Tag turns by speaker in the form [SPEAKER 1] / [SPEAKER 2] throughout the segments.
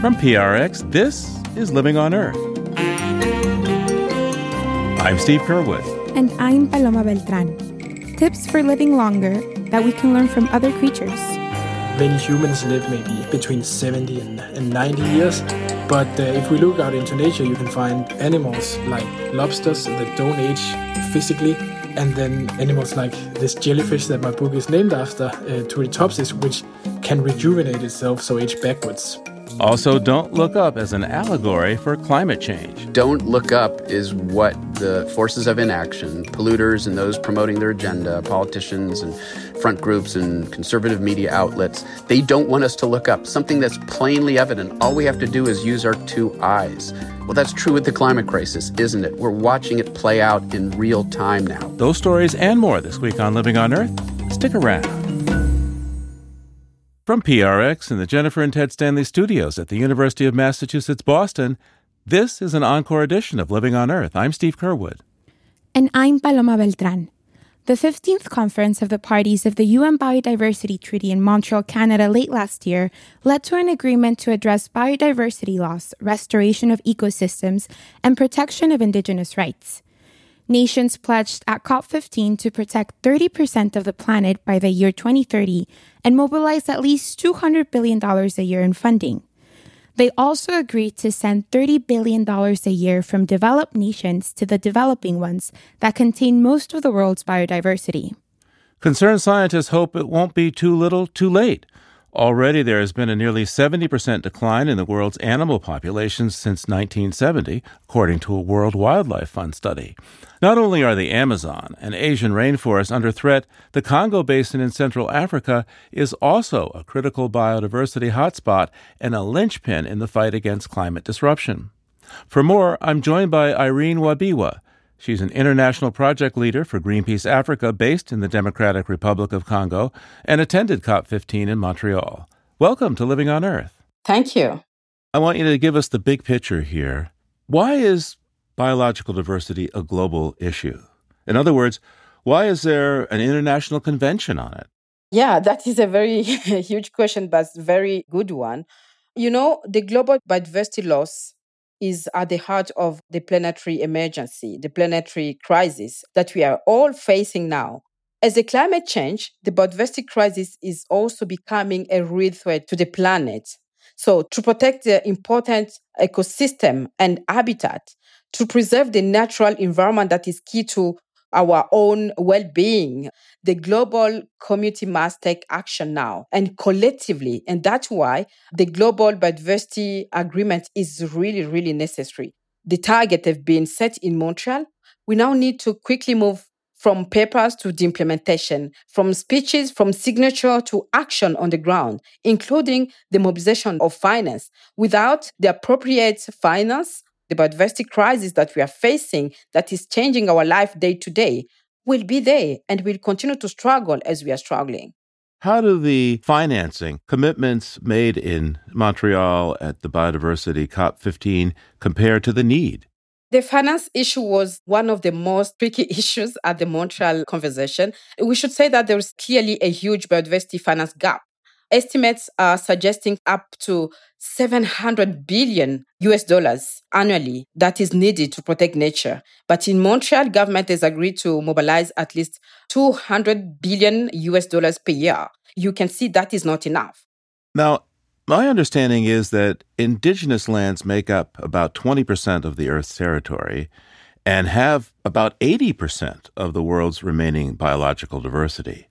[SPEAKER 1] From PRX, this is Living on Earth. I'm Steve Curwood.
[SPEAKER 2] And I'm Paloma Beltran. Tips for living longer that we can learn from other creatures.
[SPEAKER 3] Many humans live maybe between 70 and, and 90 years. But uh, if we look out into nature, you can find animals like lobsters that don't age physically, and then animals like this jellyfish that my book is named after, uh, Turritopsis, which can rejuvenate itself, so age backwards.
[SPEAKER 1] Also, Don't Look Up as an allegory for climate change.
[SPEAKER 4] Don't Look Up is what the forces of inaction, polluters and those promoting their agenda, politicians and front groups and conservative media outlets, they don't want us to look up. Something that's plainly evident. All we have to do is use our two eyes. Well, that's true with the climate crisis, isn't it? We're watching it play out in real time now.
[SPEAKER 1] Those stories and more this week on Living on Earth. Stick around. From PRX in the Jennifer and Ted Stanley studios at the University of Massachusetts Boston, this is an encore edition of Living on Earth. I'm Steve Curwood.
[SPEAKER 2] And I'm Paloma Beltran. The 15th conference of the parties of the UN Biodiversity Treaty in Montreal, Canada, late last year led to an agreement to address biodiversity loss, restoration of ecosystems, and protection of Indigenous rights. Nations pledged at COP15 to protect 30% of the planet by the year 2030 and mobilized at least $200 billion a year in funding. They also agreed to send $30 billion a year from developed nations to the developing ones that contain most of the world's biodiversity.
[SPEAKER 1] Concerned scientists hope it won't be too little too late. Already, there has been a nearly 70% decline in the world's animal populations since 1970, according to a World Wildlife Fund study. Not only are the Amazon and Asian rainforests under threat, the Congo Basin in Central Africa is also a critical biodiversity hotspot and a linchpin in the fight against climate disruption. For more, I'm joined by Irene Wabiwa. She's an international project leader for Greenpeace Africa based in the Democratic Republic of Congo and attended COP15 in Montreal. Welcome to Living on Earth.
[SPEAKER 5] Thank you.
[SPEAKER 1] I want you to give us the big picture here. Why is biological diversity a global issue? In other words, why is there an international convention on it?
[SPEAKER 5] Yeah, that is a very huge question, but very good one. You know, the global biodiversity loss is at the heart of the planetary emergency, the planetary crisis that we are all facing now. As a climate change, the biodiversity crisis is also becoming a real threat to the planet. So, to protect the important ecosystem and habitat, to preserve the natural environment that is key to our own well being. The global community must take action now and collectively. And that's why the Global Biodiversity Agreement is really, really necessary. The target have been set in Montreal. We now need to quickly move from papers to the implementation, from speeches, from signature to action on the ground, including the mobilization of finance. Without the appropriate finance, the biodiversity crisis that we are facing that is changing our life day to day will be there and will continue to struggle as we are struggling.
[SPEAKER 1] How do the financing commitments made in Montreal at the Biodiversity COP15 compare to the need?
[SPEAKER 5] The finance issue was one of the most tricky issues at the Montreal conversation. We should say that there is clearly a huge biodiversity finance gap. Estimates are suggesting up to 700 billion US dollars annually that is needed to protect nature. But in Montreal, government has agreed to mobilize at least 200 billion US dollars per year. You can see that is not enough.
[SPEAKER 1] Now, my understanding is that indigenous lands make up about 20% of the Earth's territory and have about 80% of the world's remaining biological diversity.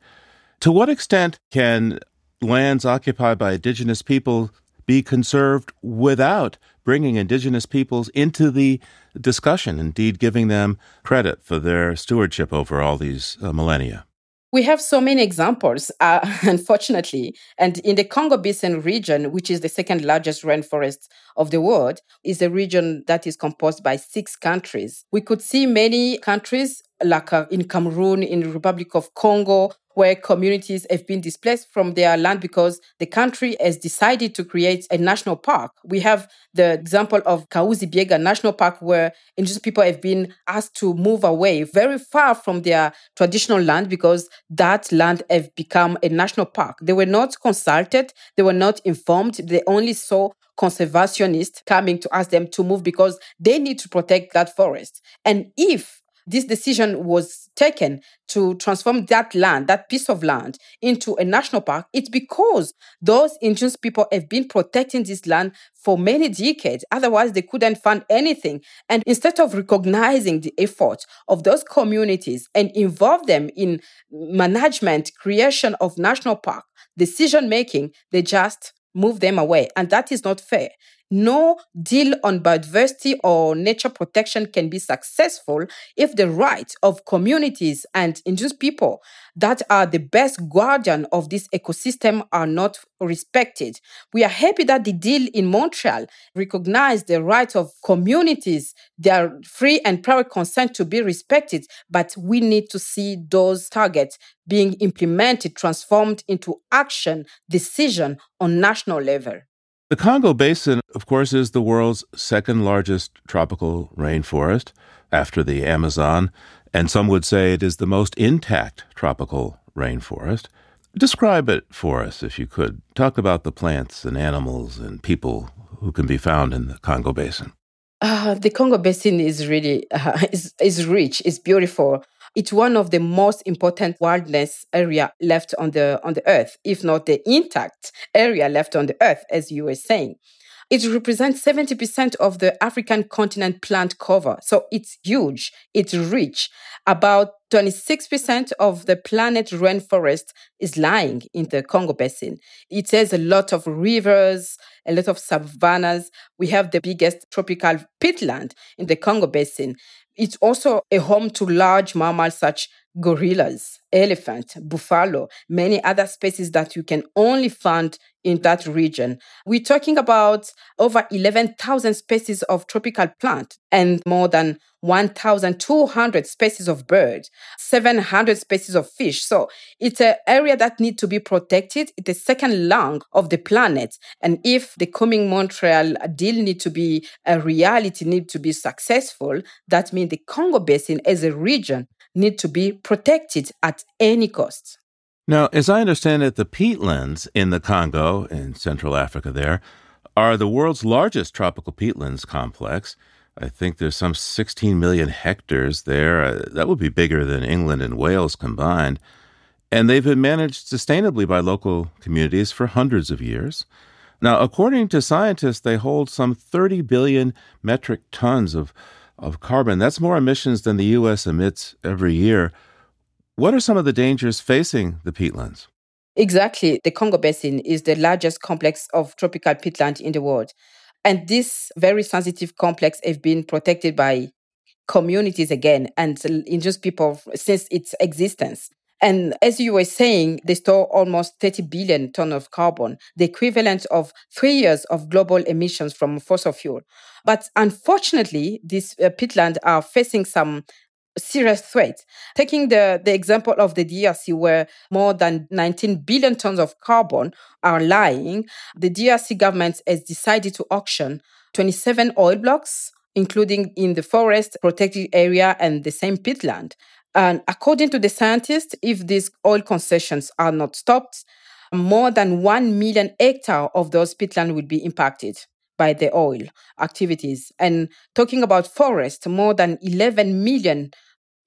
[SPEAKER 1] To what extent can lands occupied by indigenous people be conserved without bringing indigenous peoples into the discussion, indeed giving them credit for their stewardship over all these uh, millennia.
[SPEAKER 5] We have so many examples, uh, unfortunately. And in the Congo Basin region, which is the second largest rainforest of the world, is a region that is composed by six countries. We could see many countries like uh, in Cameroon, in the Republic of Congo, where communities have been displaced from their land because the country has decided to create a national park. We have the example of Kahuzi Biega National Park, where indigenous people have been asked to move away very far from their traditional land because that land have become a national park. They were not consulted, they were not informed, they only saw conservationists coming to ask them to move because they need to protect that forest. And if this decision was taken to transform that land, that piece of land, into a national park, it's because those indigenous people have been protecting this land for many decades. Otherwise, they couldn't fund anything. And instead of recognizing the effort of those communities and involve them in management, creation of national park, decision making, they just move them away. And that is not fair. No deal on biodiversity or nature protection can be successful if the rights of communities and indigenous people that are the best guardian of this ecosystem are not respected. We are happy that the deal in Montreal recognized the rights of communities, their free and private consent to be respected, but we need to see those targets being implemented, transformed into action, decision on national level.
[SPEAKER 1] The Congo Basin, of course, is the world's second largest tropical rainforest after the Amazon, and some would say it is the most intact tropical rainforest. Describe it for us, if you could. Talk about the plants and animals and people who can be found in the Congo Basin.
[SPEAKER 5] Uh, the Congo Basin is really uh, is, is rich, it's beautiful. It's one of the most important wilderness area left on the on the earth, if not the intact area left on the earth, as you were saying. It represents 70% of the African continent plant cover. So it's huge, it's rich. About 26% of the planet rainforest is lying in the Congo Basin. It has a lot of rivers, a lot of savannas. We have the biggest tropical peatland in the Congo Basin. It's also a home to large mammals such gorillas, elephant, buffalo, many other species that you can only find in that region. We're talking about over 11,000 species of tropical plant and more than 1,200 species of birds, 700 species of fish. So it's an area that needs to be protected. It's the second lung of the planet. And if the coming Montreal deal need to be a reality, need to be successful, that means the Congo Basin as a region need to be protected at any cost.
[SPEAKER 1] Now, as I understand it, the peatlands in the Congo in Central Africa there are the world's largest tropical peatlands complex. I think there's some 16 million hectares there. Uh, that would be bigger than England and Wales combined. And they've been managed sustainably by local communities for hundreds of years. Now, according to scientists, they hold some 30 billion metric tons of of carbon. That's more emissions than the U.S. emits every year. What are some of the dangers facing the peatlands?
[SPEAKER 5] Exactly. The Congo Basin is the largest complex of tropical peatland in the world. And this very sensitive complex have been protected by communities again and indigenous people since its existence. And as you were saying, they store almost 30 billion tons of carbon, the equivalent of three years of global emissions from fossil fuel. But unfortunately, these uh, peatlands are facing some serious threat. Taking the, the example of the DRC, where more than 19 billion tons of carbon are lying, the DRC government has decided to auction 27 oil blocks, including in the forest protected area and the same peatland. And according to the scientists, if these oil concessions are not stopped, more than 1 million hectares of those peatland will be impacted by the oil activities. And talking about forest, more than 11 million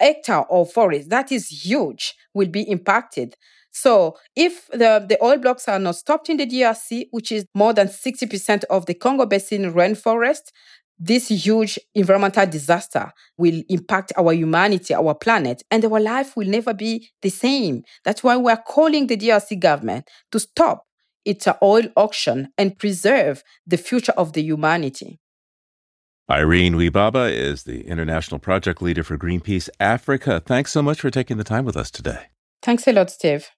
[SPEAKER 5] hectare of forest, that is huge, will be impacted. So if the, the oil blocks are not stopped in the DRC, which is more than 60% of the Congo Basin rainforest, this huge environmental disaster will impact our humanity, our planet, and our life will never be the same. That's why we're calling the DRC government to stop its oil auction and preserve the future of the humanity.
[SPEAKER 1] Irene Wabiwa is the international project leader for Greenpeace Africa. Thanks so much for taking the time with us today.
[SPEAKER 5] Thanks a lot, Steve.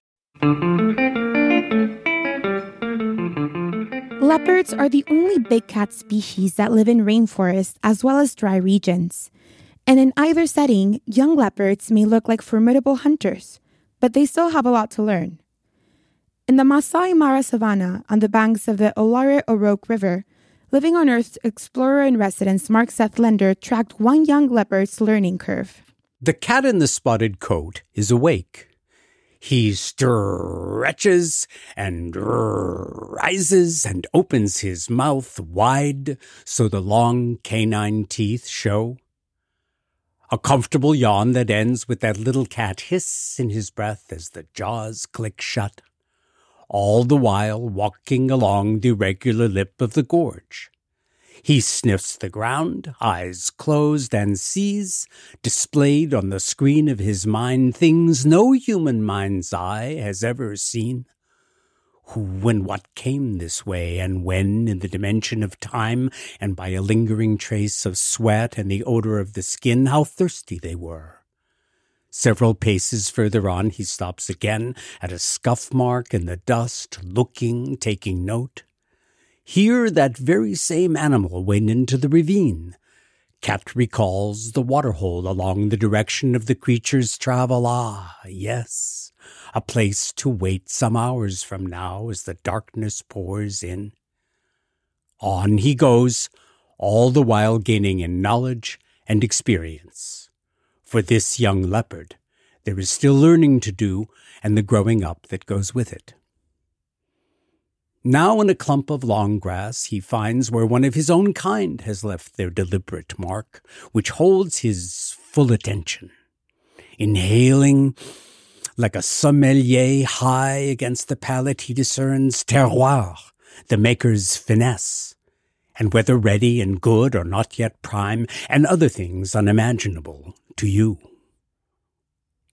[SPEAKER 2] Leopards are the only big cat species that live in rainforests as well as dry regions. And in either setting, young leopards may look like formidable hunters, but they still have a lot to learn. In the Masai Mara savanna on the banks of the Olare Orok River, Living on Earth's explorer in residence Mark Seth Lender tracked one young leopard's learning curve.
[SPEAKER 6] The cat in the spotted coat is awake. He stretches and rises and opens his mouth wide so the long canine teeth show. A comfortable yawn that ends with that little cat hiss in his breath as the jaws click shut, all the while walking along the irregular lip of the gorge. He sniffs the ground, eyes closed, and sees, displayed on the screen of his mind, things no human mind's eye has ever seen who and what came this way, and when, in the dimension of time, and by a lingering trace of sweat and the odor of the skin, how thirsty they were. Several paces further on, he stops again at a scuff mark in the dust, looking, taking note. Here, that very same animal went into the ravine. Cat recalls the waterhole along the direction of the creature's travel. Ah, yes a place to wait some hours from now as the darkness pours in. On he goes, all the while gaining in knowledge and experience. For this young leopard, there is still learning to do and the growing up that goes with it. Now, in a clump of long grass, he finds where one of his own kind has left their deliberate mark, which holds his full attention. Inhaling, like a sommelier high against the palate, he discerns terroir, the maker's finesse, and whether ready and good or not yet prime, and other things unimaginable to you.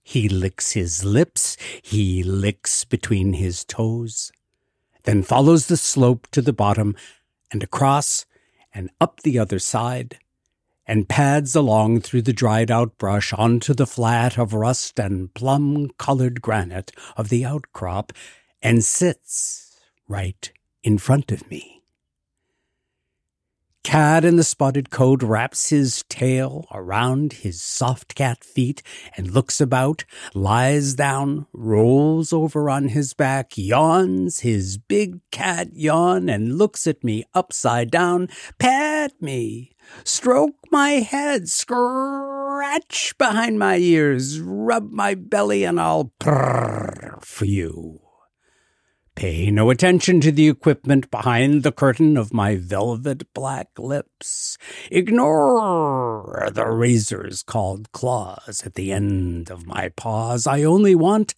[SPEAKER 6] He licks his lips, he licks between his toes, then follows the slope to the bottom and across and up the other side and pads along through the dried out brush onto the flat of rust and plum colored granite of the outcrop and sits right in front of me. Cat in the spotted coat wraps his tail around his soft cat feet and looks about, lies down, rolls over on his back, yawns his big cat yawn, and looks at me upside down. Pat me, stroke my head, scratch behind my ears, rub my belly, and I'll purr for you. Pay no attention to the equipment behind the curtain of my velvet black lips. Ignore the razors called claws at the end of my paws. I only want.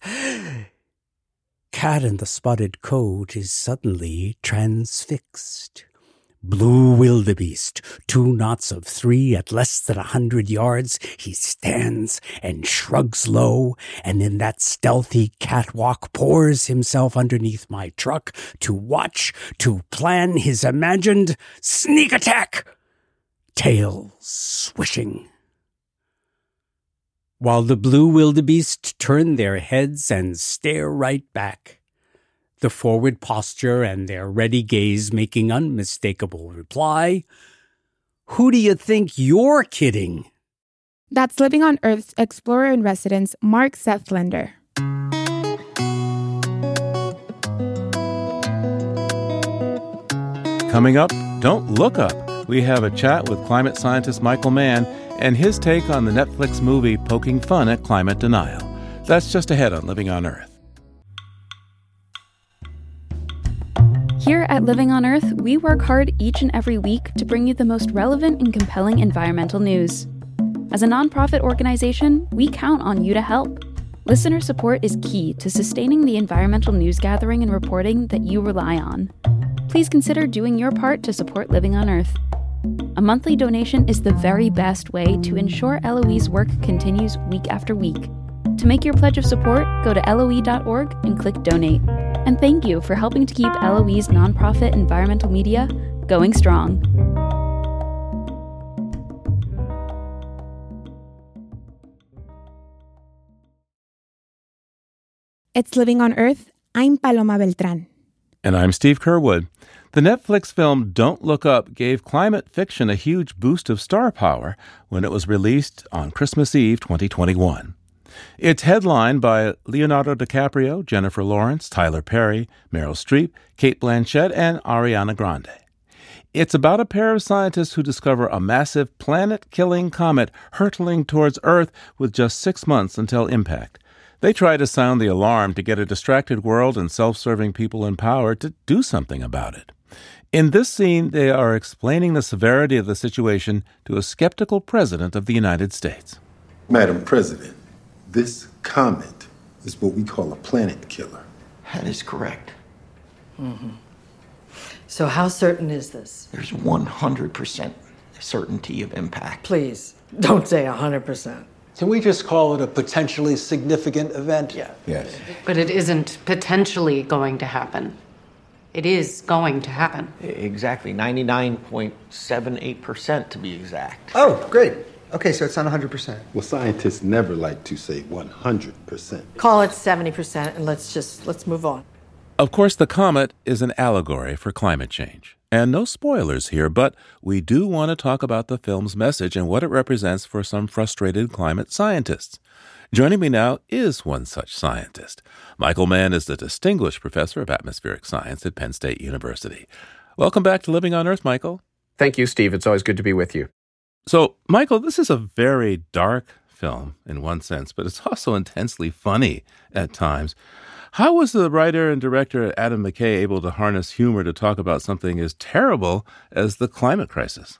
[SPEAKER 6] Cat in the spotted coat is suddenly transfixed. Blue wildebeest, two knots of three at less than a hundred yards, he stands and shrugs low, and in that stealthy catwalk pours himself underneath my truck to watch, to plan his imagined sneak attack. Tail swishing. While the blue wildebeest turn their heads and stare right back the forward posture and their ready gaze making unmistakable reply, Who do you think you're kidding?
[SPEAKER 2] That's Living on Earth's explorer in residence, Mark Seth Lender.
[SPEAKER 1] Coming up, don't look up. We have a chat with climate scientist Michael Mann and his take on the Netflix movie poking fun at climate denial. That's just ahead on Living on Earth.
[SPEAKER 7] Here at Living on Earth, we work hard each and every week to bring you the most relevant and compelling environmental news. As a nonprofit organization, we count on you to help. Listener support is key to sustaining the environmental news gathering and reporting that you rely on. Please consider doing your part to support Living on Earth. A monthly donation is the very best way to ensure LOE's work continues week after week. To make your pledge of support, go to LOE.org and click Donate. And thank you for helping to keep LOE's nonprofit environmental media going strong.
[SPEAKER 2] It's Living on Earth. I'm Paloma Beltran.
[SPEAKER 1] And I'm Steve Curwood. The Netflix film Don't Look Up gave climate fiction a huge boost of star power when it was released on Christmas Eve 2021. It's headlined by Leonardo DiCaprio, Jennifer Lawrence, Tyler Perry, Meryl Streep, Cate Blanchett, and Ariana Grande. It's about a pair of scientists who discover a massive planet killing comet hurtling towards Earth with just six months until impact. They try to sound the alarm to get a distracted world and self serving people in power to do something about it. In this scene, they are explaining the severity of the situation to a skeptical president of the United States.
[SPEAKER 8] Madam President, this comet is what we call a planet killer.
[SPEAKER 9] That is correct.
[SPEAKER 10] Mm-hmm. So, how certain is this?
[SPEAKER 9] There's 100% certainty of impact.
[SPEAKER 10] Please, don't say 100%.
[SPEAKER 11] Can we just call it a potentially significant event?
[SPEAKER 10] Yeah.
[SPEAKER 8] Yes.
[SPEAKER 12] But it isn't potentially going to happen. It is going to happen.
[SPEAKER 9] Exactly. 99.78% to be exact.
[SPEAKER 13] Oh, great. Okay, so it's not 100%.
[SPEAKER 8] Well, scientists never like to say 100%.
[SPEAKER 10] Call it 70% and let's just let's move on.
[SPEAKER 1] Of course, the comet is an allegory for climate change. And no spoilers here, but we do want to talk about the film's message and what it represents for some frustrated climate scientists. Joining me now is one such scientist. Michael Mann is the Distinguished Professor of Atmospheric Science at Penn State University. Welcome back to Living on Earth, Michael.
[SPEAKER 4] Thank you, Steve. It's always good to be with you.
[SPEAKER 1] So, Michael, this is a very dark film in one sense, but it's also intensely funny at times. How was the writer and director Adam McKay able to harness humor to talk about something as terrible as the climate crisis?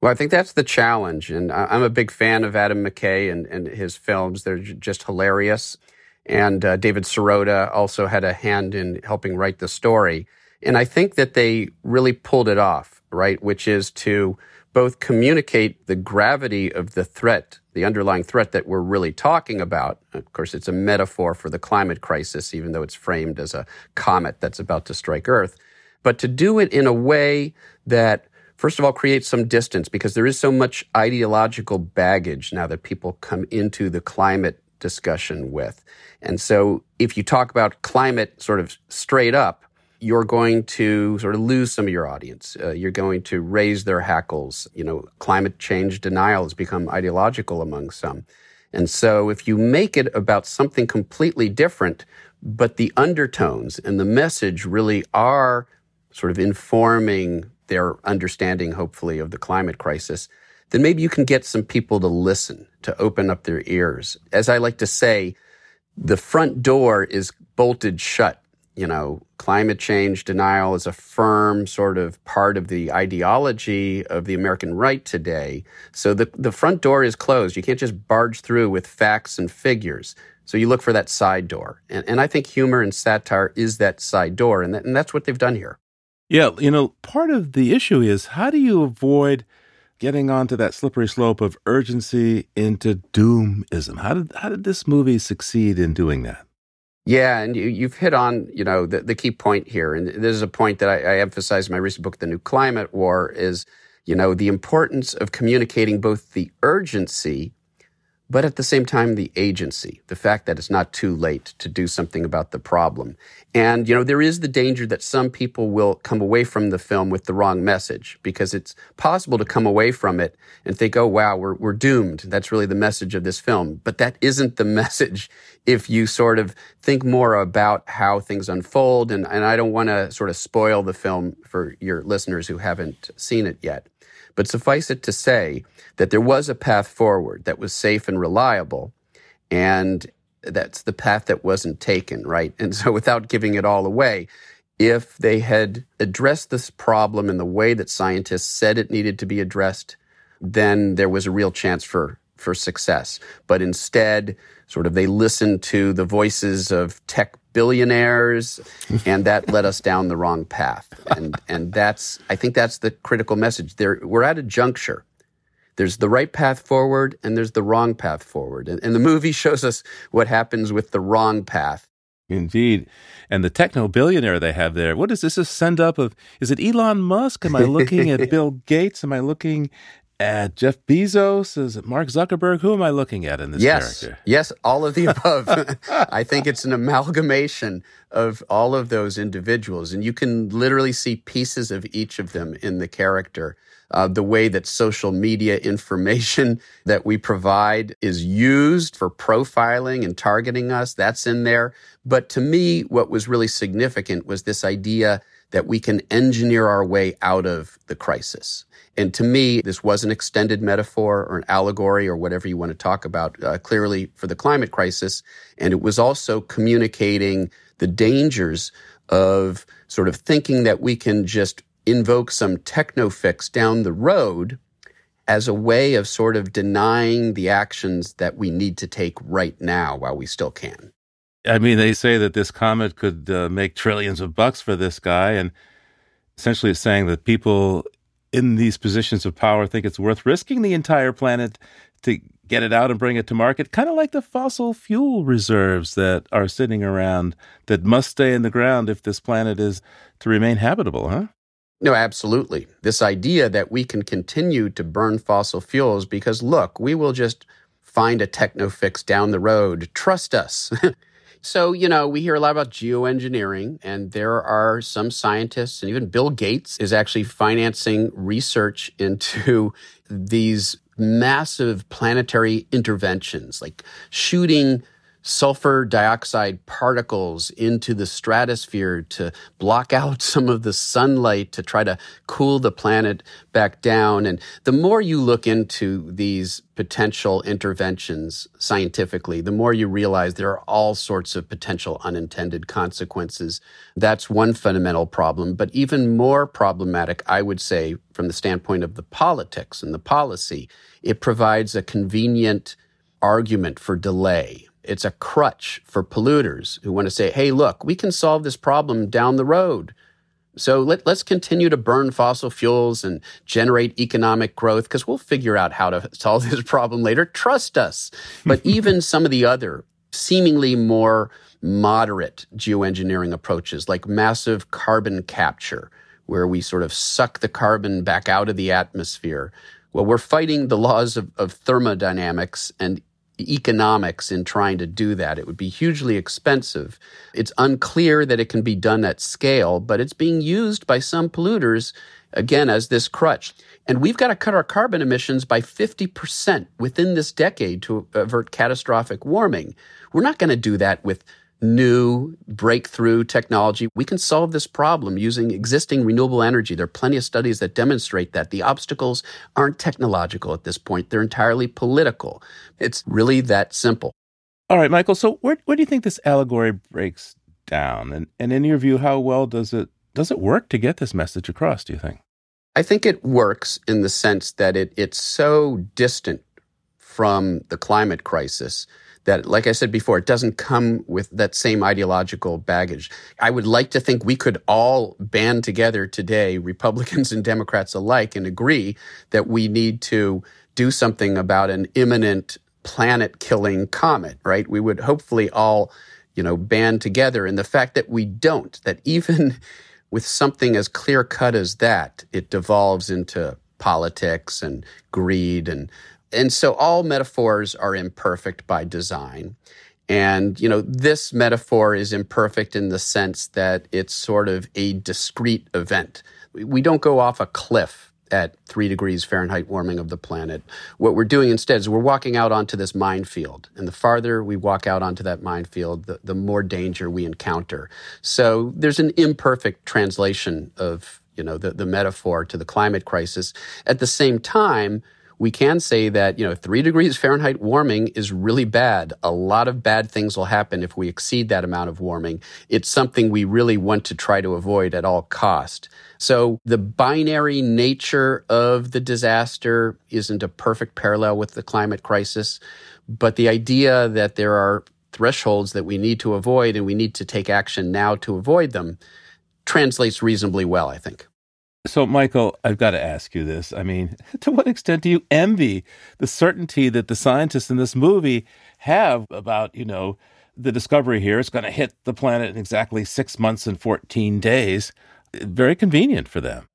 [SPEAKER 4] Well, I think that's the challenge. And I'm a big fan of Adam McKay and, and his films. They're just hilarious. And uh, David Sirota also had a hand in helping write the story. And I think that they really pulled it off, right? Which is to both communicate the gravity of the threat, the underlying threat that we're really talking about. Of course, it's a metaphor for the climate crisis, even though it's framed as a comet that's about to strike Earth. But to do it in a way that first of all, creates some distance because there is so much ideological baggage now that people come into the climate discussion with. And so if you talk about climate sort of straight up, you're going to sort of lose some of your audience. Uh, you're going to raise their hackles. You know, climate change denial has become ideological among some. And so if you make it about something completely different, but the undertones and the message really are sort of informing their understanding, hopefully, of the climate crisis, then maybe you can get some people to listen, to open up their ears. As I like to say, the front door is bolted shut you know, climate change denial is a firm sort of part of the ideology of the American right today. So the, the front door is closed. You can't just barge through with facts and figures. So you look for that side door. And, and I think humor and satire is that side door. And, that, and that's what they've done here.
[SPEAKER 1] Yeah. You know, part of the issue is how do you avoid getting onto that slippery slope of urgency into doomism? How did, how did this movie succeed in doing that?
[SPEAKER 4] Yeah, and you, have hit on you know the, the, key point here, and this is a point that I, I emphasize in my recent book, "The New Climate War," is you know the importance of communicating both the urgency but at the same time, the agency, the fact that it's not too late to do something about the problem. And, you know, there is the danger that some people will come away from the film with the wrong message because it's possible to come away from it and think, oh, wow, we're, we're doomed. That's really the message of this film. But that isn't the message if you sort of think more about how things unfold. And, and I don't want to sort of spoil the film for your listeners who haven't seen it yet. But suffice it to say that there was a path forward that was safe and reliable. And that's the path that wasn't taken, right? And so without giving it all away, if they had addressed this problem in the way that scientists said it needed to be addressed, then there was a real chance for, for success. But instead, sort of they listened to the voices of tech billionaires, and that led us down the wrong path. And and that's I think that's the critical message. There, we're at a juncture. There's the right path forward, and there's the wrong path forward. And, and the movie shows us what happens with the wrong path.
[SPEAKER 1] Indeed. And the techno billionaire they have there, what is this? A send up of, is it Elon Musk? Am I looking at Bill Gates? Am I looking at Jeff Bezos? Is it Mark Zuckerberg? Who am I looking at in this
[SPEAKER 4] yes.
[SPEAKER 1] character?
[SPEAKER 4] Yes, all of the above. I think it's an amalgamation of all of those individuals. And you can literally see pieces of each of them in the character. Uh, the way that social media information that we provide is used for profiling and targeting us, that's in there. But to me, what was really significant was this idea that we can engineer our way out of the crisis. And to me, this was an extended metaphor or an allegory or whatever you want to talk about, uh, clearly for the climate crisis. And it was also communicating the dangers of sort of thinking that we can just invoke some techno fix down the road as a way of sort of denying the actions that we need to take right now while we still can.
[SPEAKER 1] I mean, they say that this comet could uh, make trillions of bucks for this guy. And essentially, it's saying that people in these positions of power think it's worth risking the entire planet to get it out and bring it to market, kind of like the fossil fuel reserves that are sitting around that must stay in the ground if this planet is to remain habitable, huh?
[SPEAKER 4] No, absolutely. This idea that we can continue to burn fossil fuels because, look, we will just find a techno fix down the road. Trust us. So, you know, we hear a lot about geoengineering, and there are some scientists, and even Bill Gates is actually financing research into these massive planetary interventions, like shooting sulfur dioxide particles into the stratosphere to block out some of the sunlight to try to cool the planet back down. And the more you look into these potential interventions scientifically, the more you realize there are all sorts of potential unintended consequences. That's one fundamental problem. But even more problematic, I would say, from the standpoint of the politics and the policy, it provides a convenient argument for delay it's a crutch for polluters who want to say, hey, look, we can solve this problem down the road. So let, us continue to burn fossil fuels and generate economic growth because we'll figure out how to solve this problem later. Trust us. But even some of the other seemingly more moderate geoengineering approaches like massive carbon capture, where we sort of suck the carbon back out of the atmosphere. Well, we're fighting the laws of, of thermodynamics and economics in trying to do that. It would be hugely expensive. It's unclear that it can be done at scale, but it's being used by some polluters, again, as this crutch. And we've got to cut our carbon emissions by 50% within this decade to avert catastrophic warming. We're not going to do that with new breakthrough technology. We can solve this problem using existing renewable energy. There are plenty of studies that demonstrate that the obstacles aren't technological at this point, they're entirely political. It's really that simple.
[SPEAKER 1] All right, Michael. So where where do you think this allegory breaks down? And and in your view, how well does it does it work to get this message across, do you think?
[SPEAKER 4] I think it works in the sense that it it's so distant from the climate crisis that, like I said before, it doesn't come with that same ideological baggage. I would like to think we could all band together today, Republicans and Democrats alike, and agree that we need to do something about an imminent planet killing comet, right? We would hopefully all, you know, band together. And the fact that we don't, that even with something as clear cut as that, it devolves into politics and greed and and so all metaphors are imperfect by design. And, you know, this metaphor is imperfect in the sense that it's sort of a discrete event. We don't go off a cliff at three degrees Fahrenheit warming of the planet. What we're doing instead is we're walking out onto this minefield. And the farther we walk out onto that minefield, the, the more danger we encounter. So there's an imperfect translation of, you know, the, the metaphor to the climate crisis. At the same time, we can say that, you know, three degrees Fahrenheit warming is really bad. A lot of bad things will happen if we exceed that amount of warming. It's something we really want to try to avoid at all cost. So the binary nature of the disaster isn't a perfect parallel with the climate crisis, but the idea that there are thresholds that we need to avoid and we need to take action now to avoid them translates reasonably well, I think.
[SPEAKER 1] So, Michael, I've got to ask you this. I mean, to what extent do you envy the certainty that the scientists in this movie have about, you know, the discovery here is going to hit the planet in exactly six months and 14 days? very convenient for them.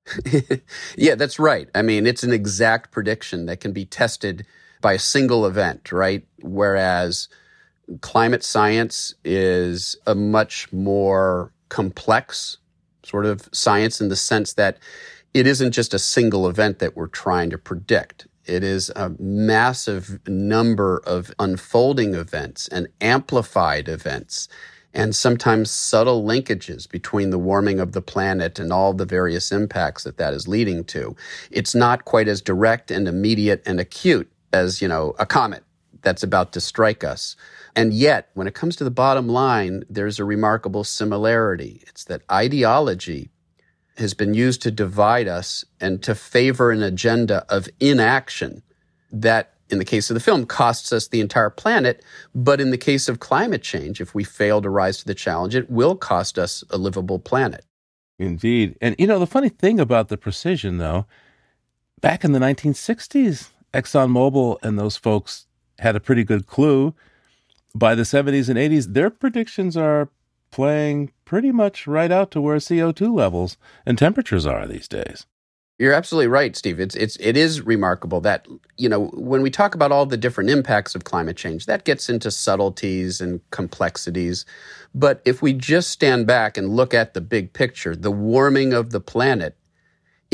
[SPEAKER 4] yeah, that's right. I mean, it's an exact prediction that can be tested by a single event, right? Whereas climate science is a much more complex sort of science in the sense that it isn't just a single event that we're trying to predict. It is a massive number of unfolding events and amplified events and sometimes subtle linkages between the warming of the planet and all the various impacts that that is leading to. It's not quite as direct and immediate and acute as, you know, a comet that's about to strike us. And yet, when it comes to the bottom line, there's a remarkable similarity. It's that ideology has been used to divide us and to favor an agenda of inaction that in the case of the film, costs us the entire planet. But in the case of climate change, if we fail to rise to the challenge, it will cost us a livable planet.
[SPEAKER 1] Indeed. And you know, the funny thing about the precision, though, back in the 1960s, ExxonMobil and those folks had a pretty good clue. By the 70s and 80s, their predictions are playing pretty much right out to where CO2 levels and temperatures are these days.
[SPEAKER 4] You're absolutely right, Steve. It's it's it is remarkable that you know when we talk about all the different impacts of climate change, that gets into subtleties and complexities. But if we just stand back and look at the big picture, the warming of the planet,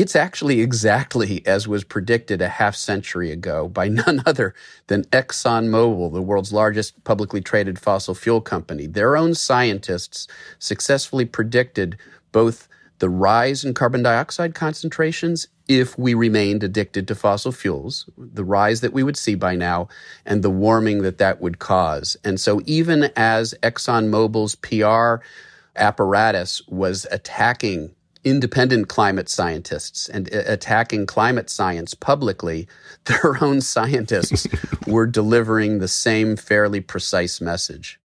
[SPEAKER 4] it's actually exactly as was predicted a half century ago by none other than ExxonMobil, the world's largest publicly traded fossil fuel company. Their own scientists successfully predicted both the rise in carbon dioxide concentrations if we remained addicted to fossil fuels, the rise that we would see by now, and the warming that that would cause. And so, even as ExxonMobil's PR apparatus was attacking independent climate scientists and attacking climate science publicly, their own scientists were delivering the same fairly precise message.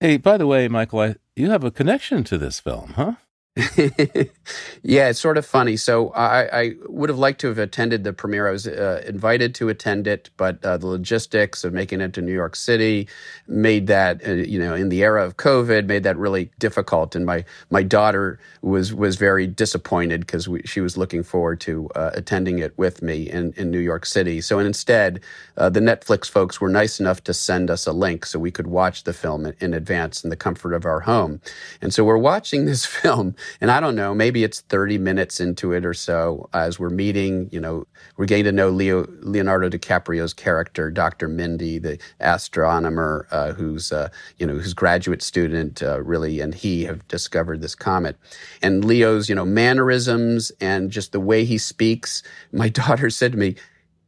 [SPEAKER 1] Hey, by the way, Michael, I, you have a connection to this film, huh?
[SPEAKER 4] yeah, it's sort of funny. So I, I, would have liked to have attended the premiere. I was uh, invited to attend it, but uh, the logistics of making it to New York City made that, uh, you know, in the era of COVID, made that really difficult. And my my daughter was was very disappointed because she was looking forward to uh, attending it with me in in New York City. So instead, uh, the Netflix folks were nice enough to send us a link so we could watch the film in, in advance in the comfort of our home. And so we're watching this film and I don't know, maybe it's 30 minutes into it or so as we're meeting, you know, we're getting to know Leo, Leonardo DiCaprio's character, Dr. Mindy, the astronomer uh, who's, uh, you know, whose graduate student, uh, really, and he have discovered this comet. And Leo's, you know, mannerisms and just the way he speaks. My daughter said to me,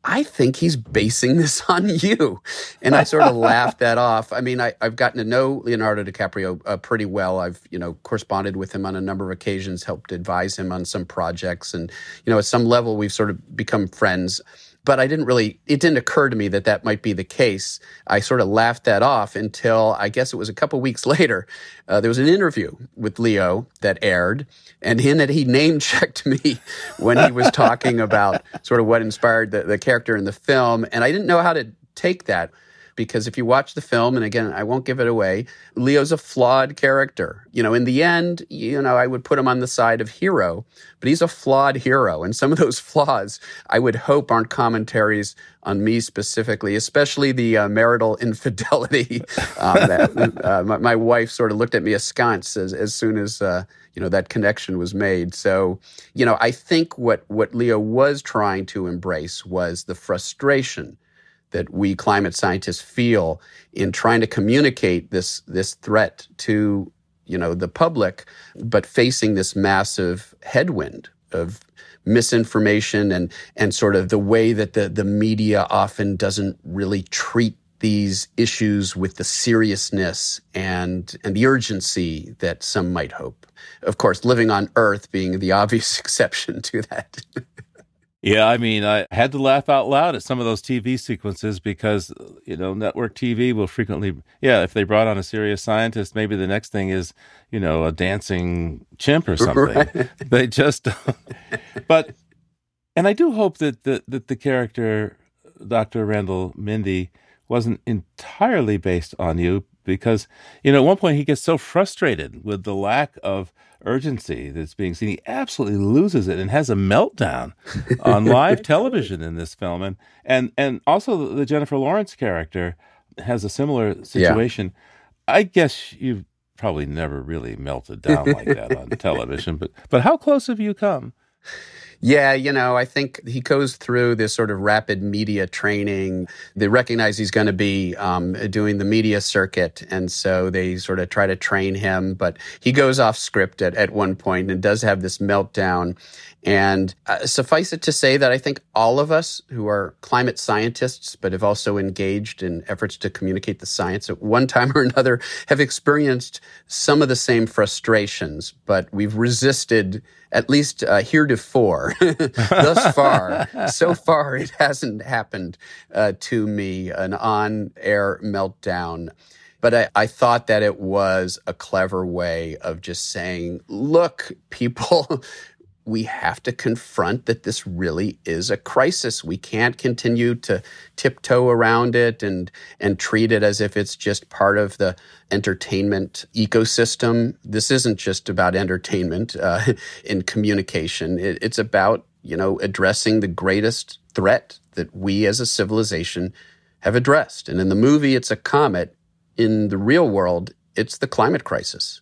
[SPEAKER 4] I think he's basing this on you. And I sort of laughed that off. I mean, I, have gotten to know Leonardo DiCaprio uh, pretty well. I've, you know, corresponded with him on a number of occasions, helped advise him on some projects. And, you know, at some level, we've sort of become friends but I didn't really, it didn't occur to me that that might be the case. I sort of laughed that off until I guess it was a couple weeks later. Uh, there was an interview with Leo that aired, and in it, he name checked me when he was talking about sort of what inspired the, the character in the film. And I didn't know how to take that because if you watch the film, and again, I won't give it away, Leo's a flawed character. You know, in the end, you know, I would put him on the side of hero, but he's a flawed hero. And some of those flaws, I would hope, aren't commentaries on me specifically, especially the uh, marital infidelity. um, that, uh, my, my, wife sort of looked at me askance as, as soon as, uh, you know, that connection was made. So, you know, I think what, what Leo was trying to embrace was the frustration that we climate scientists feel in trying to communicate this this threat to you know the public, but facing this massive headwind of misinformation and and sort of the way that the the media often doesn't really treat these issues with the seriousness and and the urgency that some might hope. Of course, living on Earth being the obvious exception to that.
[SPEAKER 1] Yeah, I mean, I had to laugh out loud at some of those TV sequences because, you know, network TV will frequently, yeah, if they brought on a serious scientist, maybe the next thing is, you know, a dancing chimp or something. Right. They just, but, and I do hope that the, that the character, Dr. Randall Mindy, wasn't entirely based on you because, you know, at one point he gets so frustrated with the lack of urgency that's being seen. He absolutely loses it and has a meltdown on live television in this film. And, and, and also the Jennifer Lawrence character has a similar situation. Yeah. I guess you've probably never really melted down like that on television, but, but how close have you come?
[SPEAKER 4] Yeah, you know, I think he goes through this sort of rapid media training. They recognize he's going to be um, doing the media circuit, and so they sort of try to train him. But he goes off script at, at one point and does have this meltdown. And uh, suffice it to say that I think all of us who are climate scientists, but have also engaged in efforts to communicate the science at one time or another, have experienced some of the same frustrations, but we've resisted at least uh, heretofore, thus far. so far, it hasn't happened uh, to me, an on air meltdown. But I, I, thought that it was a clever way of just saying, look, people, we have to confront that this really is a crisis. We can't continue to tiptoe around it and and treat it as if it's just part of the entertainment ecosystem. This isn't just about entertainment uh, in communication. It, it's about you know addressing the greatest threat that we as a civilization have addressed. And in the movie, it's a comet. In the real world, it's the climate crisis.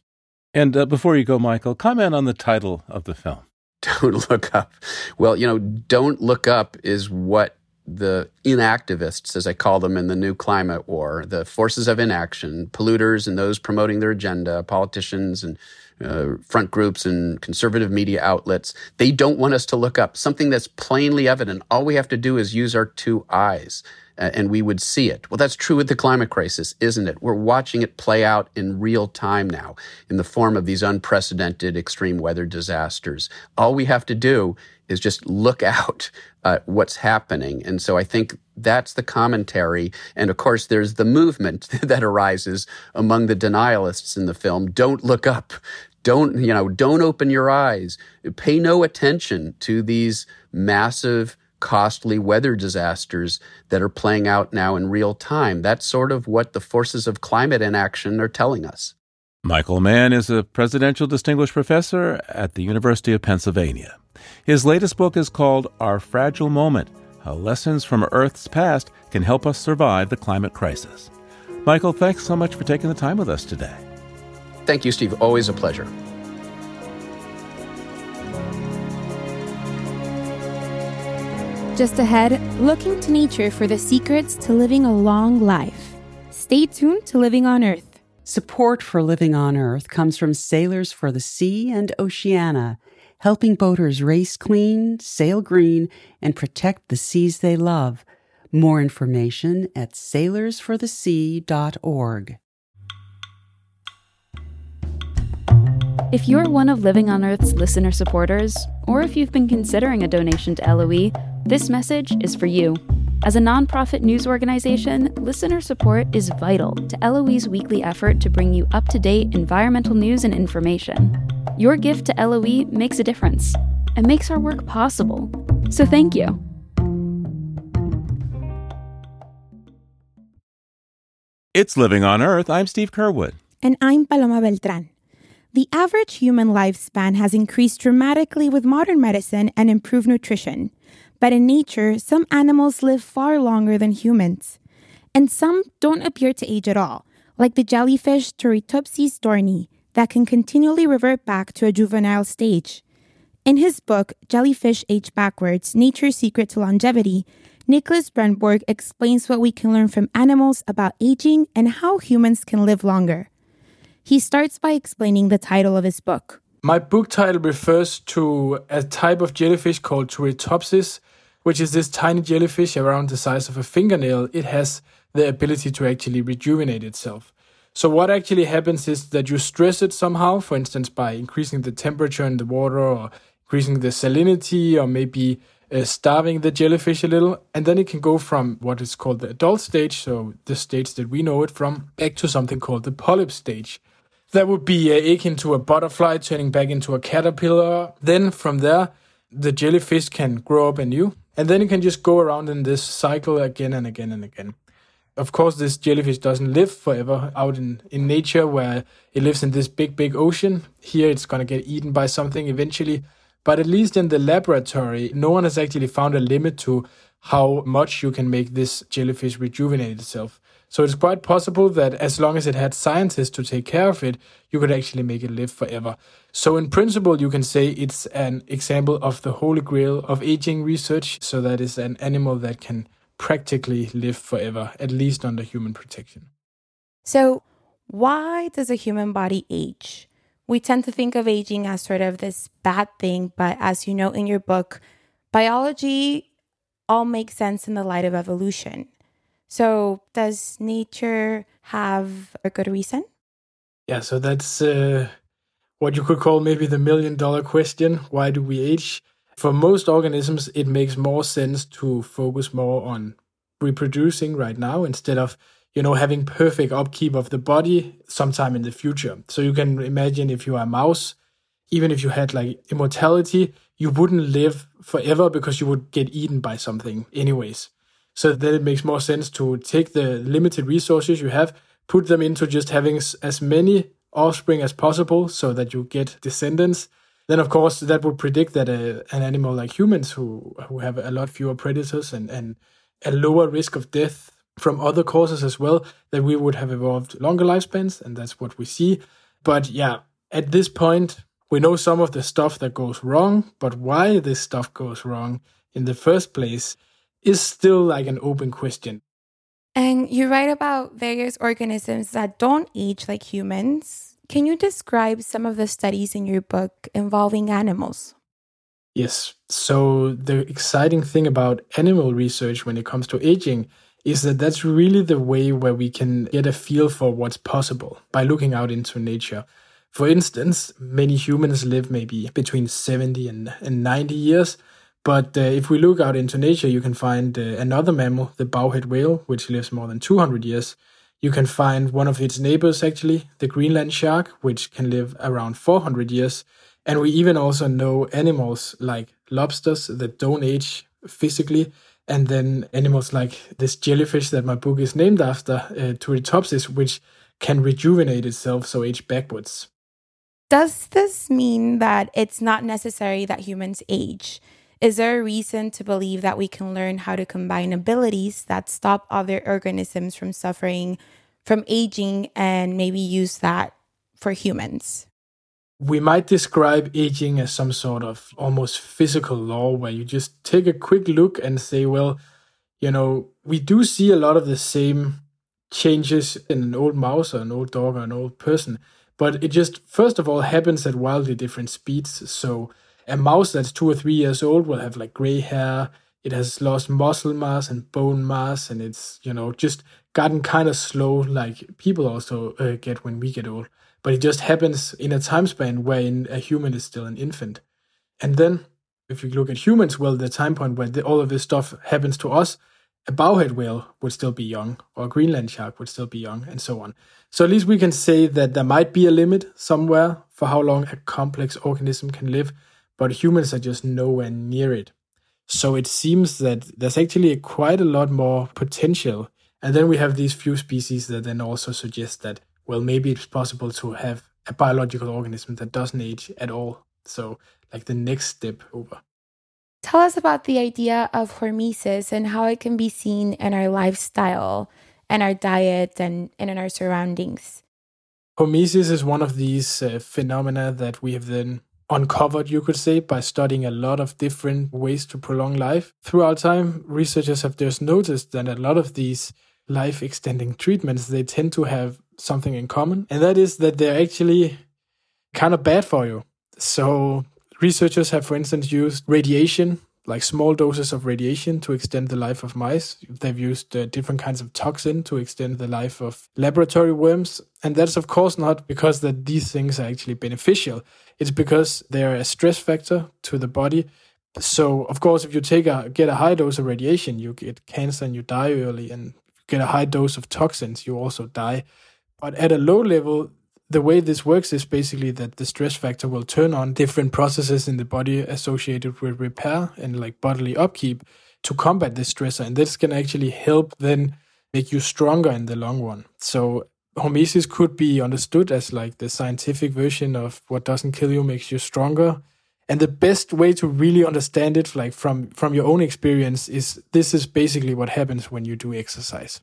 [SPEAKER 1] And uh, before you go, Michael, comment on the title of the film.
[SPEAKER 4] Don't look up. Well, you know, don't look up is what the inactivists, as I call them in the new climate war, the forces of inaction, polluters and those promoting their agenda, politicians and uh, front groups and conservative media outlets, they don't want us to look up. Something that's plainly evident. All we have to do is use our two eyes Uh, and we would see it. Well, that's true with the climate crisis, isn't it? We're watching it play out in real time now in the form of these unprecedented extreme weather disasters. All we have to do is just look out at what's happening. And so I think that's the commentary. And of course, there's the movement that arises among the denialists in the film. Don't look up. Don't, you know, don't open your eyes. Pay no attention to these massive costly weather disasters that are playing out now in real time. That's sort of what the forces of climate inaction are telling us.
[SPEAKER 1] Michael Mann is a Presidential Distinguished Professor at the University of Pennsylvania. His latest book is called Our Fragile Moment How Lessons from Earth's Past Can Help Us Survive the Climate Crisis. Michael, thanks so much for taking the time with us today.
[SPEAKER 4] Thank you, Steve. Always a pleasure.
[SPEAKER 2] Just ahead, looking to nature for the secrets to living a long life. Stay tuned to Living on Earth.
[SPEAKER 14] Support for Living on Earth comes from Sailors for the Sea and Oceana, helping boaters race clean, sail green, and protect the seas they love. More information at sailorsforthesea.org.
[SPEAKER 7] If you're one of Living on Earth's listener supporters, or if you've been considering a donation to LOE, this message is for you. As a nonprofit news organization, listener support is vital to LOE's weekly effort to bring you up to date environmental news and information. Your gift to LOE makes a difference and makes our work possible. So thank you.
[SPEAKER 1] It's Living on Earth. I'm Steve Curwood.
[SPEAKER 2] And I'm Paloma Beltran. The average human lifespan has increased dramatically with modern medicine and improved nutrition. But in nature, some animals live far longer than humans. And some don't appear to age at all, like the jellyfish Turritopsis dohrnii, that can continually revert back to a juvenile stage. In his book, Jellyfish Age Backwards Nature's Secret to Longevity, Nicholas Brendborg explains what we can learn from animals about aging and how humans can live longer. He starts by explaining the title of his book.
[SPEAKER 3] My book title refers to a type of jellyfish called Turritopsis, which is this tiny jellyfish around the size of a fingernail. It has the ability to actually rejuvenate itself. So, what actually happens is that you stress it somehow, for instance, by increasing the temperature in the water or increasing the salinity or maybe uh, starving the jellyfish a little, and then it can go from what is called the adult stage, so the stage that we know it from, back to something called the polyp stage. That would be uh, akin to a butterfly turning back into a caterpillar. Then from there, the jellyfish can grow up anew, and then you can just go around in this cycle again and again and again. Of course, this jellyfish doesn't live forever out in, in nature where it lives in this big, big ocean. Here it's going to get eaten by something eventually. But at least in the laboratory, no one has actually found a limit to how much you can make this jellyfish rejuvenate itself. So it's quite possible that as long as it had scientists to take care of it, you could actually make it live forever. So in principle, you can say it's an example of the holy grail of aging research. So that is an animal that can practically live forever, at least under human protection.
[SPEAKER 2] So why does a human body age? We tend to think of aging as sort of this bad thing, but as you know in your book, biology all makes sense in the light of evolution. So, does nature have a good reason?
[SPEAKER 3] Yeah, so that's uh, what you could call maybe the million dollar question. Why do we age? For most organisms, it makes more sense to focus more on reproducing right now instead of you know having perfect upkeep of the body sometime in the future so you can imagine if you are a mouse even if you had like immortality you wouldn't live forever because you would get eaten by something anyways so then it makes more sense to take the limited resources you have, put them into just having as many offspring as possible so that you get descendants. Then, of course, that would predict that a, an animal like humans, who, who have a lot fewer predators and, and a lower risk of death from other causes as well, that we would have evolved longer lifespans, and that's what we see. But yeah, at this point, we know some of the stuff that goes wrong, but why this stuff goes wrong in the first place is still like an open question.
[SPEAKER 2] And you write about various organisms that don't age like humans. Can you describe some of the studies in your book involving animals?
[SPEAKER 3] Yes. So, the exciting thing about animal research when it comes to aging is that that's really the way where we can get a feel for what's possible by looking out into nature. For instance, many humans live maybe between 70 and, and 90 years, but uh, if we look out into nature, you can find uh, another mammal, the bowhead whale, which lives more than 200 years. You can find one of its neighbors, actually, the Greenland shark, which can live around 400 years. And we even also know animals like lobsters that don't age physically, and then animals like this jellyfish that my book is named after, uh, Turritopsis, which can rejuvenate itself, so age backwards.
[SPEAKER 2] Does this mean that it's not necessary that humans age? Is there a reason to believe that we can learn how to combine abilities that stop other organisms from suffering from aging and maybe use that for humans?
[SPEAKER 3] We might describe aging as some sort of almost physical law where you just take a quick look and say, well, you know, we do see a lot of the same changes in an old mouse or an old dog or an old person, but it just, first of all, happens at wildly different speeds. So, a mouse that's two or three years old will have like gray hair. It has lost muscle mass and bone mass, and it's you know just gotten kind of slow, like people also uh, get when we get old. But it just happens in a time span wherein a human is still an infant. And then, if you look at humans, well, the time point where the, all of this stuff happens to us, a bowhead whale would still be young, or a Greenland shark would still be young, and so on. So at least we can say that there might be a limit somewhere for how long a complex organism can live but humans are just nowhere near it. So it seems that there's actually quite a lot more potential. And then we have these few species that then also suggest that, well, maybe it's possible to have a biological organism that doesn't age at all. So, like the next step over.
[SPEAKER 2] Tell us about the idea of hormesis and how it can be seen in our lifestyle and our diet and, and in our surroundings.
[SPEAKER 3] Hormesis is one of these uh, phenomena that we have then uncovered, you could say, by studying a lot of different ways to prolong life. Throughout time, researchers have just noticed that a lot of these life extending treatments, they tend to have something in common, and that is that they're actually kind of bad for you. So, researchers have, for instance, used radiation like small doses of radiation to extend the life of mice. They've used uh, different kinds of toxin to extend the life of laboratory worms. And that's of course not because that these things are actually beneficial. It's because they're a stress factor to the body. So of course, if you take a get a high dose of radiation, you get cancer and you die early. And get a high dose of toxins, you also die. But at a low level, the way this works is basically that the stress factor will turn on different processes in the body associated with repair and like bodily upkeep to combat this stressor. And this can actually help then make you stronger in the long run. So hormesis could be understood as like the scientific version of what doesn't kill you makes you stronger. And the best way to really understand it, like from from your own experience, is this is basically what happens when you do exercise.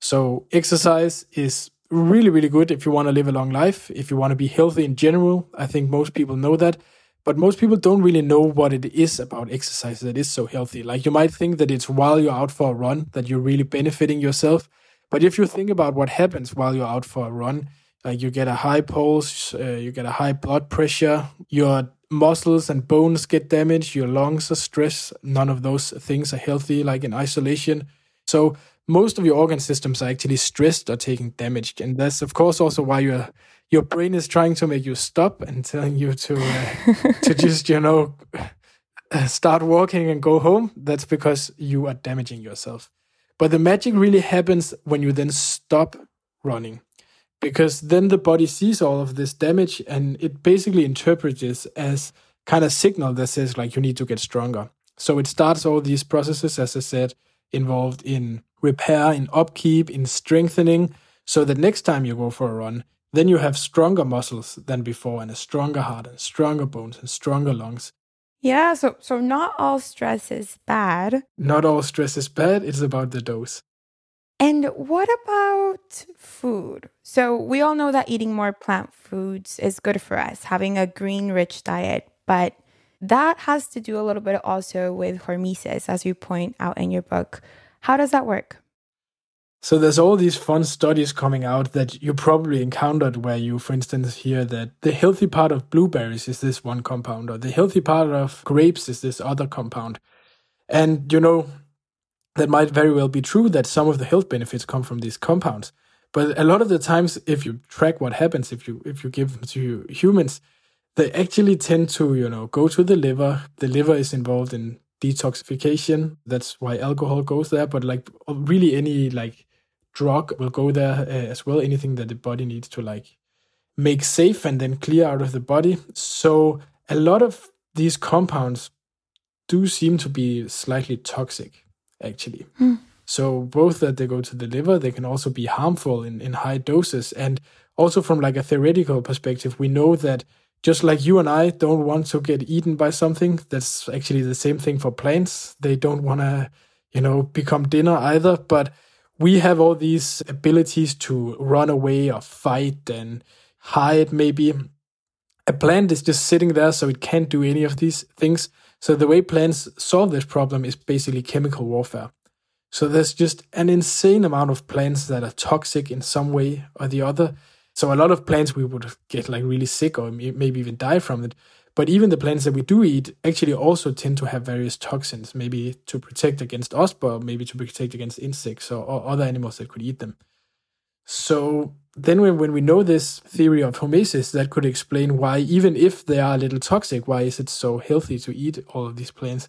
[SPEAKER 3] So exercise is really really good if you want to live a long life, if you want to be healthy in general. I think most people know that. But most people don't really know what it is about exercise that is so healthy. Like you might think that it's while you're out for a run that you're really benefiting yourself. But if you think about what happens while you're out for a run, like you get a high pulse, uh, you get a high blood pressure, your muscles and bones get damaged, your lungs are stressed. None of those things are healthy, like in isolation. So most of your organ systems are actually stressed or taking damage, and that's of course also why your your brain is trying to make you stop and telling you to uh, to just you know uh, start walking and go home. That's because you are damaging yourself. But the magic really happens when you then stop running. Because then the body sees all of this damage and it basically interprets this as kind of signal that says like you need to get stronger. So it starts all these processes, as I said, involved in repair, in upkeep, in strengthening, so that next time you go for a run, then you have stronger muscles than before and a stronger heart and stronger bones and stronger lungs.
[SPEAKER 2] Yeah, so so not all stress is bad.
[SPEAKER 3] Not all stress is bad, it's about the dose.
[SPEAKER 2] And what about food? So we all know that eating more plant foods is good for us, having a green rich diet, but that has to do a little bit also with hormesis, as you point out in your book. How does that work?
[SPEAKER 3] So there's all these fun studies coming out that you probably encountered where you, for instance, hear that the healthy part of blueberries is this one compound, or the healthy part of grapes is this other compound. And, you know, that might very well be true that some of the health benefits come from these compounds. But a lot of the times, if you track what happens, if you if you give them to humans, they actually tend to, you know, go to the liver. The liver is involved in detoxification. That's why alcohol goes there. But like really any like drug will go there uh, as well. Anything that the body needs to like make safe and then clear out of the body. So a lot of these compounds do seem to be slightly toxic, actually.
[SPEAKER 2] Mm.
[SPEAKER 3] So both that they go to the liver, they can also be harmful in, in high doses. And also from like a theoretical perspective, we know that just like you and I don't want to get eaten by something, that's actually the same thing for plants. They don't want to, you know, become dinner either. But we have all these abilities to run away or fight and hide maybe a plant is just sitting there so it can't do any of these things so the way plants solve this problem is basically chemical warfare so there's just an insane amount of plants that are toxic in some way or the other so a lot of plants we would get like really sick or maybe even die from it but even the plants that we do eat actually also tend to have various toxins, maybe to protect against us, but maybe to protect against insects or, or other animals that could eat them. So then when, when we know this theory of hormesis, that could explain why, even if they are a little toxic, why is it so healthy to eat all of these plants?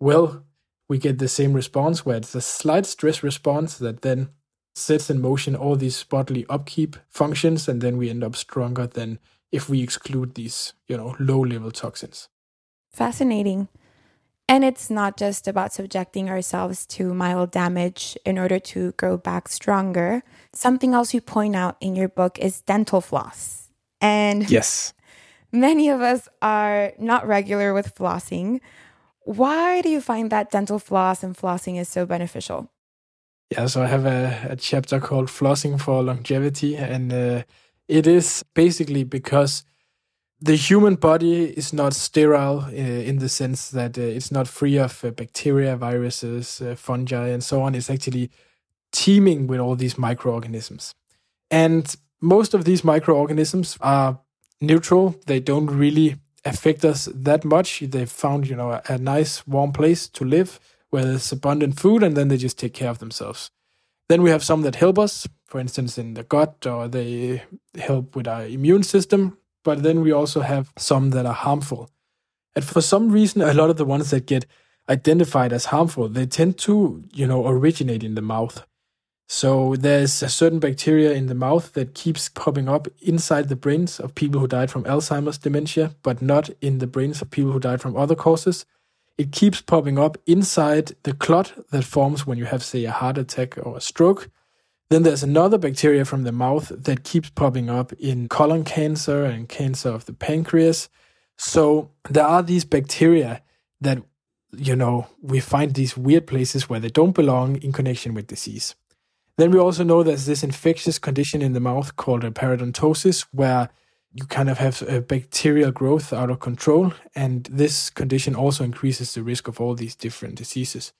[SPEAKER 3] Well, we get the same response where it's a slight stress response that then sets in motion all these bodily upkeep functions, and then we end up stronger than if we exclude these, you know, low level toxins.
[SPEAKER 2] Fascinating. And it's not just about subjecting ourselves to mild damage in order to grow back stronger. Something else you point out in your book is dental floss. And
[SPEAKER 3] yes,
[SPEAKER 2] many of us are not regular with flossing. Why do you find that dental floss and flossing is so beneficial?
[SPEAKER 3] Yeah, so I have a, a chapter called Flossing for Longevity, and uh, it is basically because the human body is not sterile uh, in the sense that uh, it's not free of uh, bacteria, viruses, uh, fungi, and so on. It's actually teeming with all these microorganisms. And most of these microorganisms are neutral. They don't really affect us that much. They found, you know, a, a nice warm place to live where there's abundant food and then they just take care of themselves. Then we have some that help us, for instance, in the gut, or they help with our immune system. But then we also have some that are harmful. And for some reason, a lot of the ones that get identified as harmful, they tend to, you know, originate in the mouth. So there's a certain bacteria in the mouth that keeps popping up inside the brains of people who died from Alzheimer's dementia, but not in the brains of people who died from other causes. It keeps popping up inside the clot that forms when you have, say, a heart attack or a stroke. Then there's another bacteria from the mouth that keeps popping up in colon cancer and cancer of the pancreas. So there are these bacteria that, you know, we find these weird places where they don't belong in connection with disease. Then we also know there's this infectious condition in the mouth called a periodontosis, where you kind of have a bacterial growth out of control. And this condition also increases the risk of all these different diseases.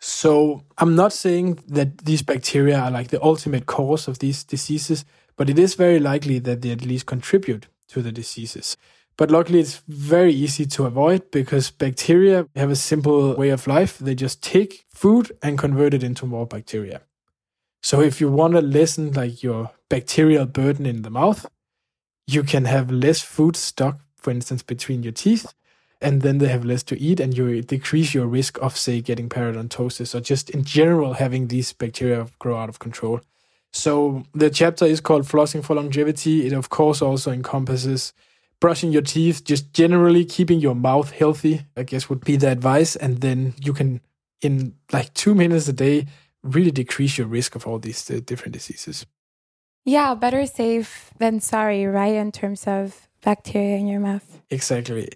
[SPEAKER 3] So I'm not saying that these bacteria are like the ultimate cause of these diseases, but it is very likely that they at least contribute to the diseases. But luckily, it's very easy to avoid because bacteria have a simple way of life. They just take food and convert it into more bacteria. So if you want to lessen like your bacterial burden in the mouth, you can have less food stuck, for instance, between your teeth, and then they have less to eat, and you decrease your risk of, say, getting parodontosis or just in general having these bacteria grow out of control. So the chapter is called Flossing for Longevity. It, of course, also encompasses brushing your teeth, just generally keeping your mouth healthy, I guess would be the advice. And then you can, in like two minutes a day, really decrease your risk of all these uh, different diseases.
[SPEAKER 2] Yeah, better safe than sorry, right? In terms of bacteria in your mouth.
[SPEAKER 3] Exactly.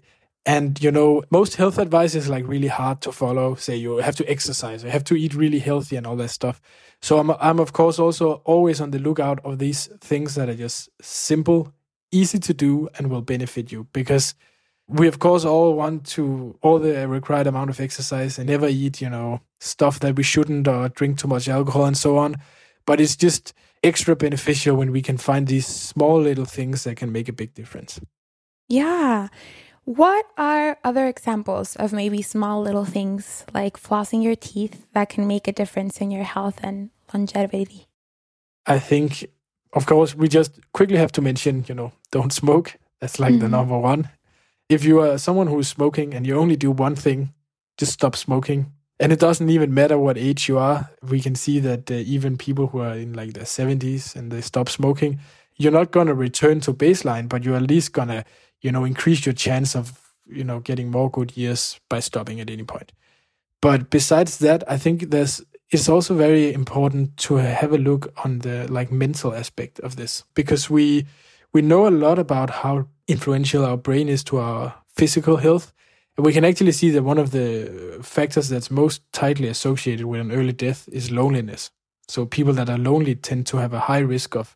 [SPEAKER 3] And you know, most health advice is like really hard to follow. Say you have to exercise, you have to eat really healthy and all that stuff. So I'm I'm of course also always on the lookout of these things that are just simple, easy to do and will benefit you because we of course all want to all the required amount of exercise and never eat, you know, stuff that we shouldn't or drink too much alcohol and so on. But it's just extra beneficial when we can find these small little things that can make a big difference.
[SPEAKER 2] Yeah. What are other examples of maybe small little things like flossing your teeth that can make a difference in your health and longevity?
[SPEAKER 3] I think, of course, we just quickly have to mention, you know, don't smoke. That's like mm-hmm. the number one. If you are someone who is smoking and you only do one thing, just stop smoking. And it doesn't even matter what age you are. We can see that uh, even people who are in like their 70s and they stop smoking, you're not going to return to baseline, but you're at least going to you know, increase your chance of, you know, getting more good years by stopping at any point. But besides that, I think there's it's also very important to have a look on the like mental aspect of this because we we know a lot about how influential our brain is to our physical health. We can actually see that one of the factors that's most tightly associated with an early death is loneliness. So people that are lonely tend to have a high risk of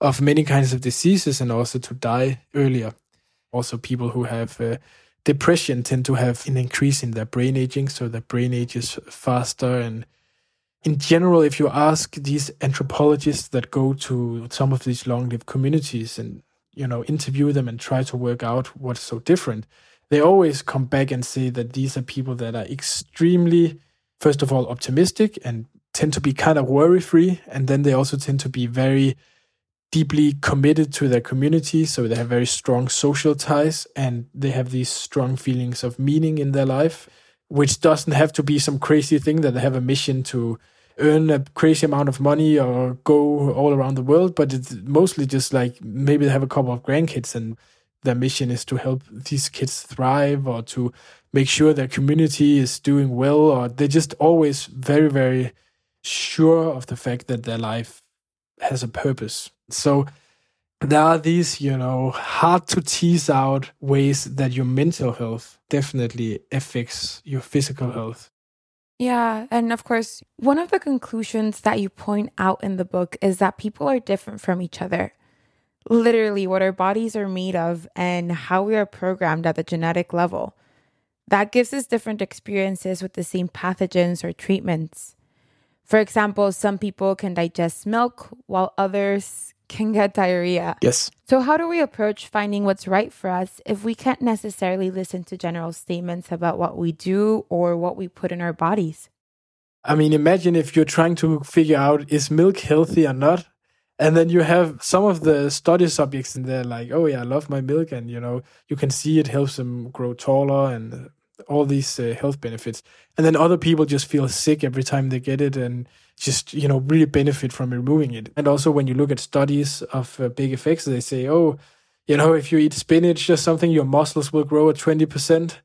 [SPEAKER 3] of many kinds of diseases and also to die earlier. Also, people who have uh, depression tend to have an increase in their brain aging, so their brain ages faster. And in general, if you ask these anthropologists that go to some of these long-lived communities and you know interview them and try to work out what's so different, they always come back and say that these are people that are extremely, first of all, optimistic and tend to be kind of worry-free, and then they also tend to be very deeply committed to their community, so they have very strong social ties and they have these strong feelings of meaning in their life, which doesn't have to be some crazy thing that they have a mission to earn a crazy amount of money or go all around the world, but it's mostly just like maybe they have a couple of grandkids and their mission is to help these kids thrive or to make sure their community is doing well, or they're just always very, very sure of the fact that their life has a purpose. So there are these, you know, hard to tease out ways that your mental health definitely affects your physical health.
[SPEAKER 2] Yeah. And of course, one of the conclusions that you point out in the book is that people are different from each other. Literally, what our bodies are made of and how we are programmed at the genetic level. That gives us different experiences with the same pathogens or treatments. For example, some people can digest milk while others can get diarrhea.
[SPEAKER 3] Yes.
[SPEAKER 2] So, how do we approach finding what's right for us if we can't necessarily listen to general statements about what we do or what we put in our bodies?
[SPEAKER 3] I mean, imagine if you're trying to figure out is milk healthy or not? And then you have some of the study subjects in there, like, oh, yeah, I love my milk. And, you know, you can see it helps them grow taller and all these uh, health benefits. And then other people just feel sick every time they get it and just, you know, really benefit from removing it. And also when you look at studies of uh, big effects, they say, oh, you know, if you eat spinach or something, your muscles will grow at 20%.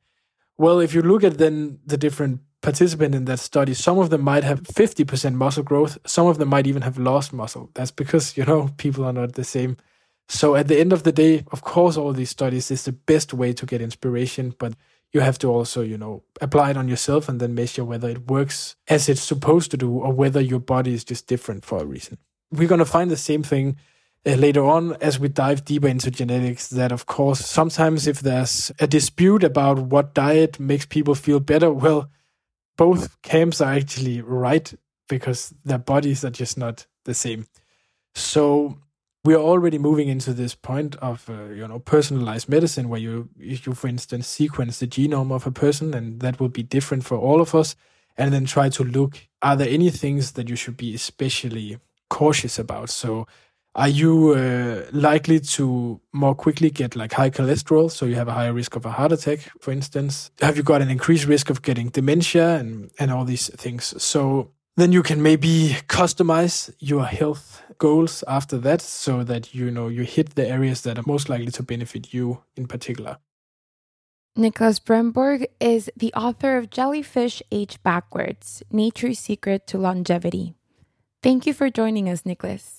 [SPEAKER 3] Well, if you look at then the different participants in that study, some of them might have 50% muscle growth. Some of them might even have lost muscle. That's because, you know, people are not the same. So at the end of the day, of course, all these studies is the best way to get inspiration, but you have to also, you know, apply it on yourself and then measure whether it works as it's supposed to do or whether your body is just different for a reason. We're going to find the same thing uh, later on as we dive deeper into genetics that of course sometimes if there's a dispute about what diet makes people feel better well both camps are actually right because their bodies are just not the same. So we are already moving into this point of uh, you know personalized medicine where you you for instance sequence the genome of a person and that will be different for all of us and then try to look are there any things that you should be especially cautious about? So are you uh, likely to more quickly get like high cholesterol so you have a higher risk of a heart attack for instance have you got an increased risk of getting dementia and and all these things so then you can maybe customize your health goals after that so that you know you hit the areas that are most likely to benefit you in particular
[SPEAKER 2] Nicholas Brendborg is the author of Jellyfish Age Backwards Nature's Secret to Longevity. Thank you for joining us, Nicholas.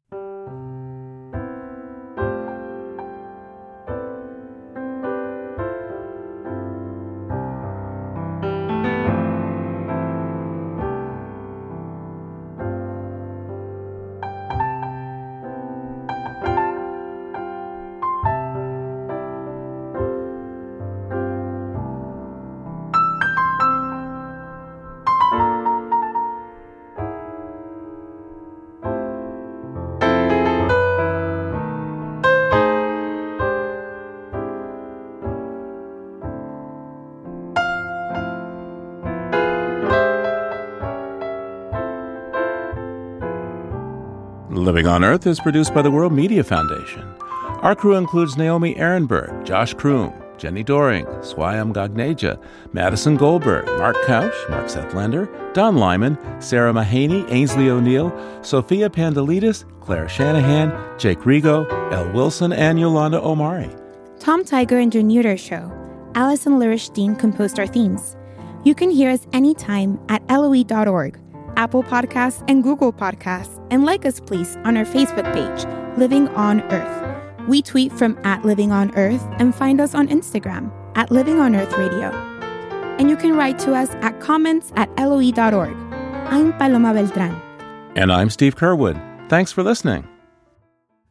[SPEAKER 1] Living on Earth is produced by the World Media Foundation. Our crew includes Naomi Arenberg, Josh Croom, Jenni Doering, Swayam Gagneja, Madison Goldberg, Mark Kausch, Mark Seth Sethlander, Don Lyman, Sarah Mahaney, Ainsley O'Neill, Sophia Pandelidis, Claire Shanahan, Jake Rego, Elle Wilson, and Yolanda Omari.
[SPEAKER 2] Tom Tiger and Neuter Show. Allison Lirish Dean composed our themes. You can hear us anytime at LOE.org, Apple Podcasts, and Google Podcasts, and like us, please, on our Facebook page, Living on Earth. We tweet from at Living on Earth and find us on Instagram at Living on Earth Radio. And you can write to us at comments at LOE.org. I'm Paloma Beltran.
[SPEAKER 1] And I'm Steve Curwood. Thanks for listening.